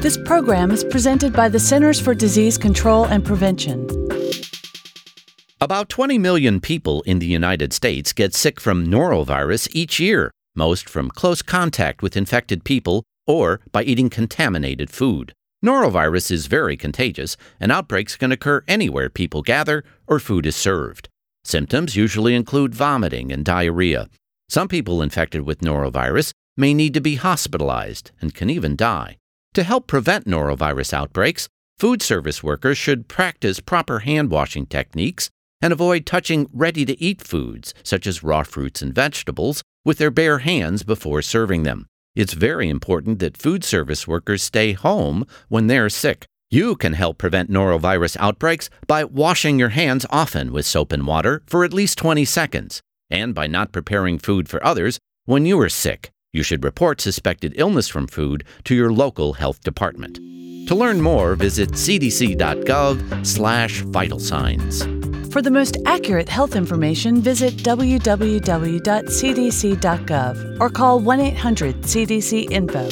This program is presented by the Centers for Disease Control and Prevention. About 20 million people in the United States get sick from norovirus each year, most from close contact with infected people or by eating contaminated food. Norovirus is very contagious, and outbreaks can occur anywhere people gather or food is served. Symptoms usually include vomiting and diarrhea. Some people infected with norovirus may need to be hospitalized and can even die. To help prevent norovirus outbreaks, food service workers should practice proper hand washing techniques and avoid touching ready to eat foods, such as raw fruits and vegetables, with their bare hands before serving them. It's very important that food service workers stay home when they're sick. You can help prevent norovirus outbreaks by washing your hands often with soap and water for at least 20 seconds, and by not preparing food for others when you are sick. You should report suspected illness from food to your local health department. To learn more, visit cdc.gov/vital signs. For the most accurate health information, visit www.cdc.gov or call 1 800 CDC Info.